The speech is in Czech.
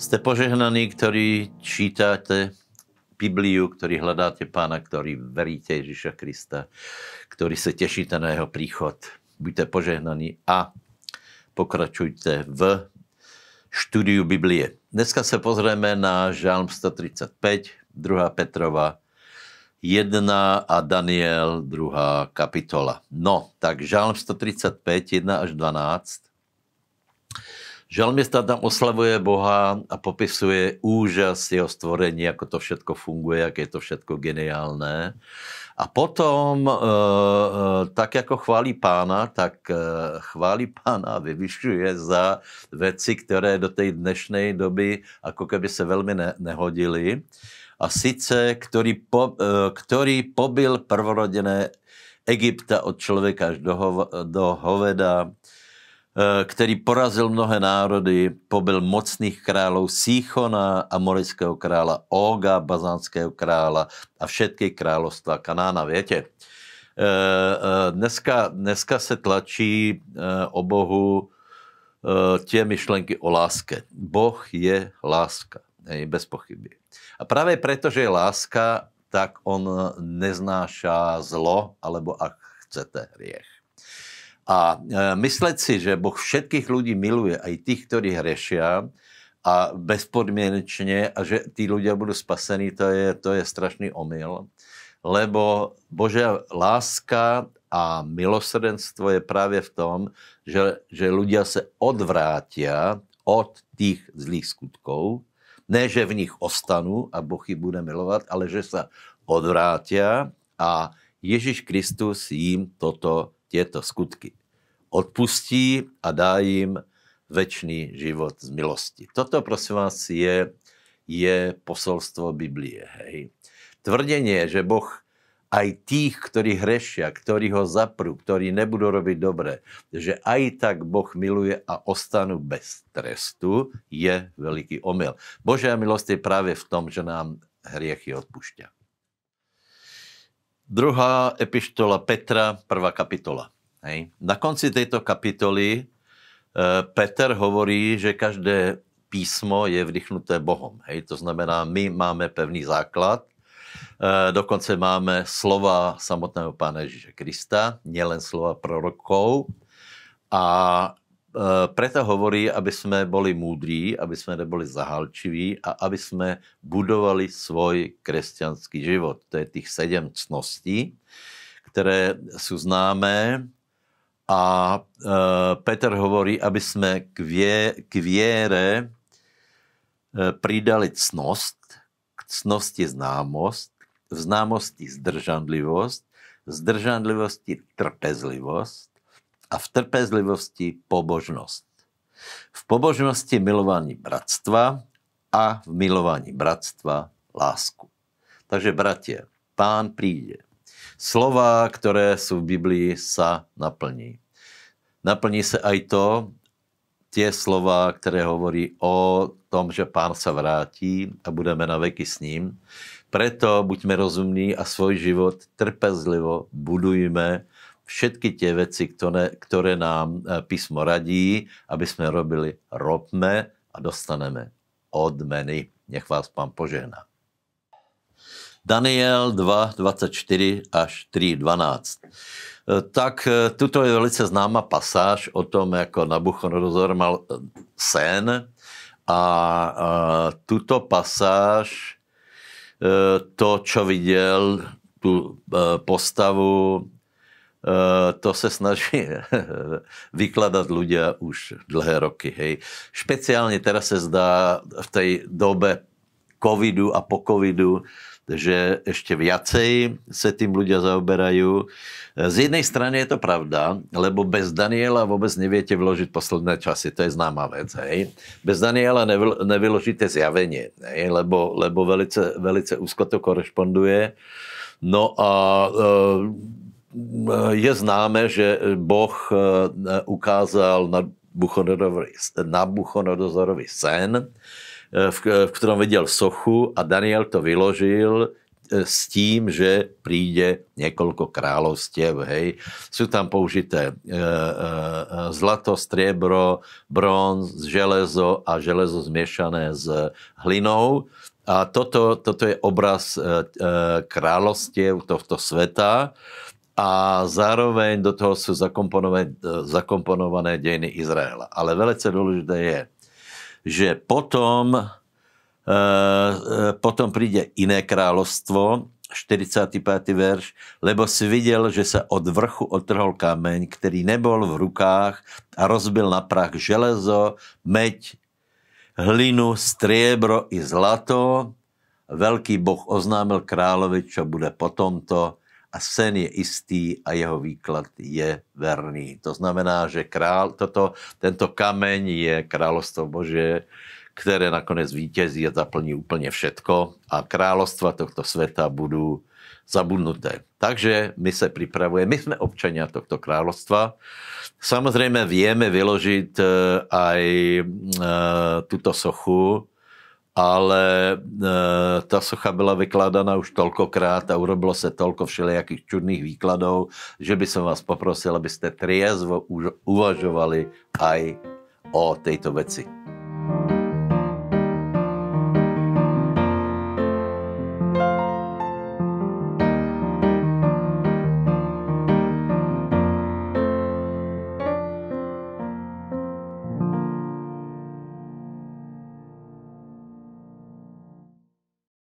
Ste požehnaní, ktorí čítate Bibliu, ktorí hľadáte pána, ktorí veríte Ježiša Krista, ktorí sa tešíte na jeho príchod. Buďte požehnaní a pokračujte v štúdiu Biblie. Dneska sa pozrieme na Žálm 135, 2. Petrova 1 a Daniel 2. kapitola. No, tak Žálm 135, 1 až 12 Žalmista tam oslavuje Boha a popisuje úžas jeho stvorení, ako to všetko funguje, jak je to všetko geniálné. A potom, e, e, tak jako chválí pána, tak e, chválí pána a vyvyšuje za věci, které do té dnešnej doby ako keby se velmi ne, nehodily. A sice, který, po, který pobil prvorodené Egypta od člověka až do, do hoveda, Eh, který porazil mnohé národy, pobyl mocných králů Síchona, amorického krála Oga, bazánského krála a všetky královstva Kanána. Větě, eh, eh, dneska, dneska se tlačí o Bohu tě myšlenky o láske. Boh je láska, bez pochyby. A právě proto, že je láska, tak on neznášá zlo, alebo ak chcete hriech. A e, myslet si, že Boh všetkých ľudí miluje, aj tých, ktorí hrešia, a bezpodmienečne a že tí ľudia budú spasení, to je, to je strašný omyl. Lebo Božia láska a milosrdenstvo je právě v tom, že, že ľudia se odvrátia od tých zlých skutkov, ne, že v nich ostanú a Boh ich bude milovat, ale že sa odvrátia a Ježíš Kristus jim toto, tieto skutky odpustí a dá jim večný život z milosti. Toto, prosím vás, je, je posolstvo Biblie. Hej. Tvrdenie, že Boh aj tých, ktorí hrešia, ktorí ho zaprú, ktorí nebudú robiť dobre, že aj tak Boh miluje a ostanú bez trestu, je veliký omyl. Božia milosť je práve v tom, že nám hriechy odpúšťa. Druhá epištola Petra, prvá kapitola. Hej. Na konci této kapitoly uh, Peter hovorí, že každé písmo je vdychnuté Bohom. Hej. To znamená, my máme pevný základ, uh, dokonce máme slova samotného Pána Ježíše Krista, nielen slova prorokov. A preto hovorí, aby jsme boli múdrí, aby jsme neboli zahalčiví a aby jsme budovali svoj kresťanský život. To je těch sedm cností, které jsou známé a e, Petr hovorí, aby jsme k, vě, k věre e, přidali cnost, k cnosti známost, v známosti zdržanlivost, zdržanlivosti trpezlivost a v trpezlivosti pobožnost. V pobožnosti milování bratstva a v milování bratstva lásku. Takže, bratě, pán přijde slova, které jsou v Biblii, sa naplní. Naplní se aj to, tie slova, které hovorí o tom, že pán se vrátí a budeme na veky s ním. Preto buďme rozumní a svůj život trpezlivo budujme všetky tie veci, které, které nám eh, písmo radí, aby jsme robili, robme a dostaneme odmeny. Nech vás pán požehná. Daniel 2, 24 až 3, 12. Tak eh, tuto je velice známá pasáž o tom, jako Nabuchodonozor mal eh, sen a, a tuto pasáž, eh, to, čo viděl, tu postavu, to se snaží vykladat ľudia už dlhé roky. Hej. Špeciálně teraz se zdá v té dobe covidu a po covidu, že ještě viacej se tím ľudia zaoberají. Z jednej strany je to pravda, lebo bez Daniela vůbec neviete vložit posledné časy, to je známá věc. Bez Daniela nevyložíte zjavení, hej, lebo, lebo velice, velice úzko to korešponduje. No a e, je známe, že Boh e, ukázal na Nabuchodonozorovi sen, v, v ktorom viděl sochu a Daniel to vyložil e, s tím, že přijde několik královstiev, hej. Jsou tam použité zlato, striebro, bronz, železo a železo zmiešané s hlinou. A toto, toto je obraz kráľovstiev tohto sveta a zároveň do toho sú zakomponované, zakomponované dejiny Izraela. Ale velice důležité je, že potom, e, potom príde iné kráľovstvo, 45. verš, lebo si viděl, že se od vrchu otrhol kameň, který nebol v rukách a rozbil na prach železo, meď, hlinu, striebro i zlato. Velký boh oznámil královi, čo bude potomto a sen je istý a jeho výklad je verný. To znamená, že král, toto, tento kameň je královstvo Bože, které nakonec vítězí a zaplní úplně všetko a královstva tohto světa budou zabudnuté. Takže my se připravujeme, my jsme občania tohto královstva. Samozřejmě vieme vyložit uh, aj uh, tuto sochu, ale uh, ta socha byla vykládána už tolkokrát a urobilo se tolko všelijakých čudných výkladů, že by som vás poprosil, abyste triezvo uvažovali aj o této věci.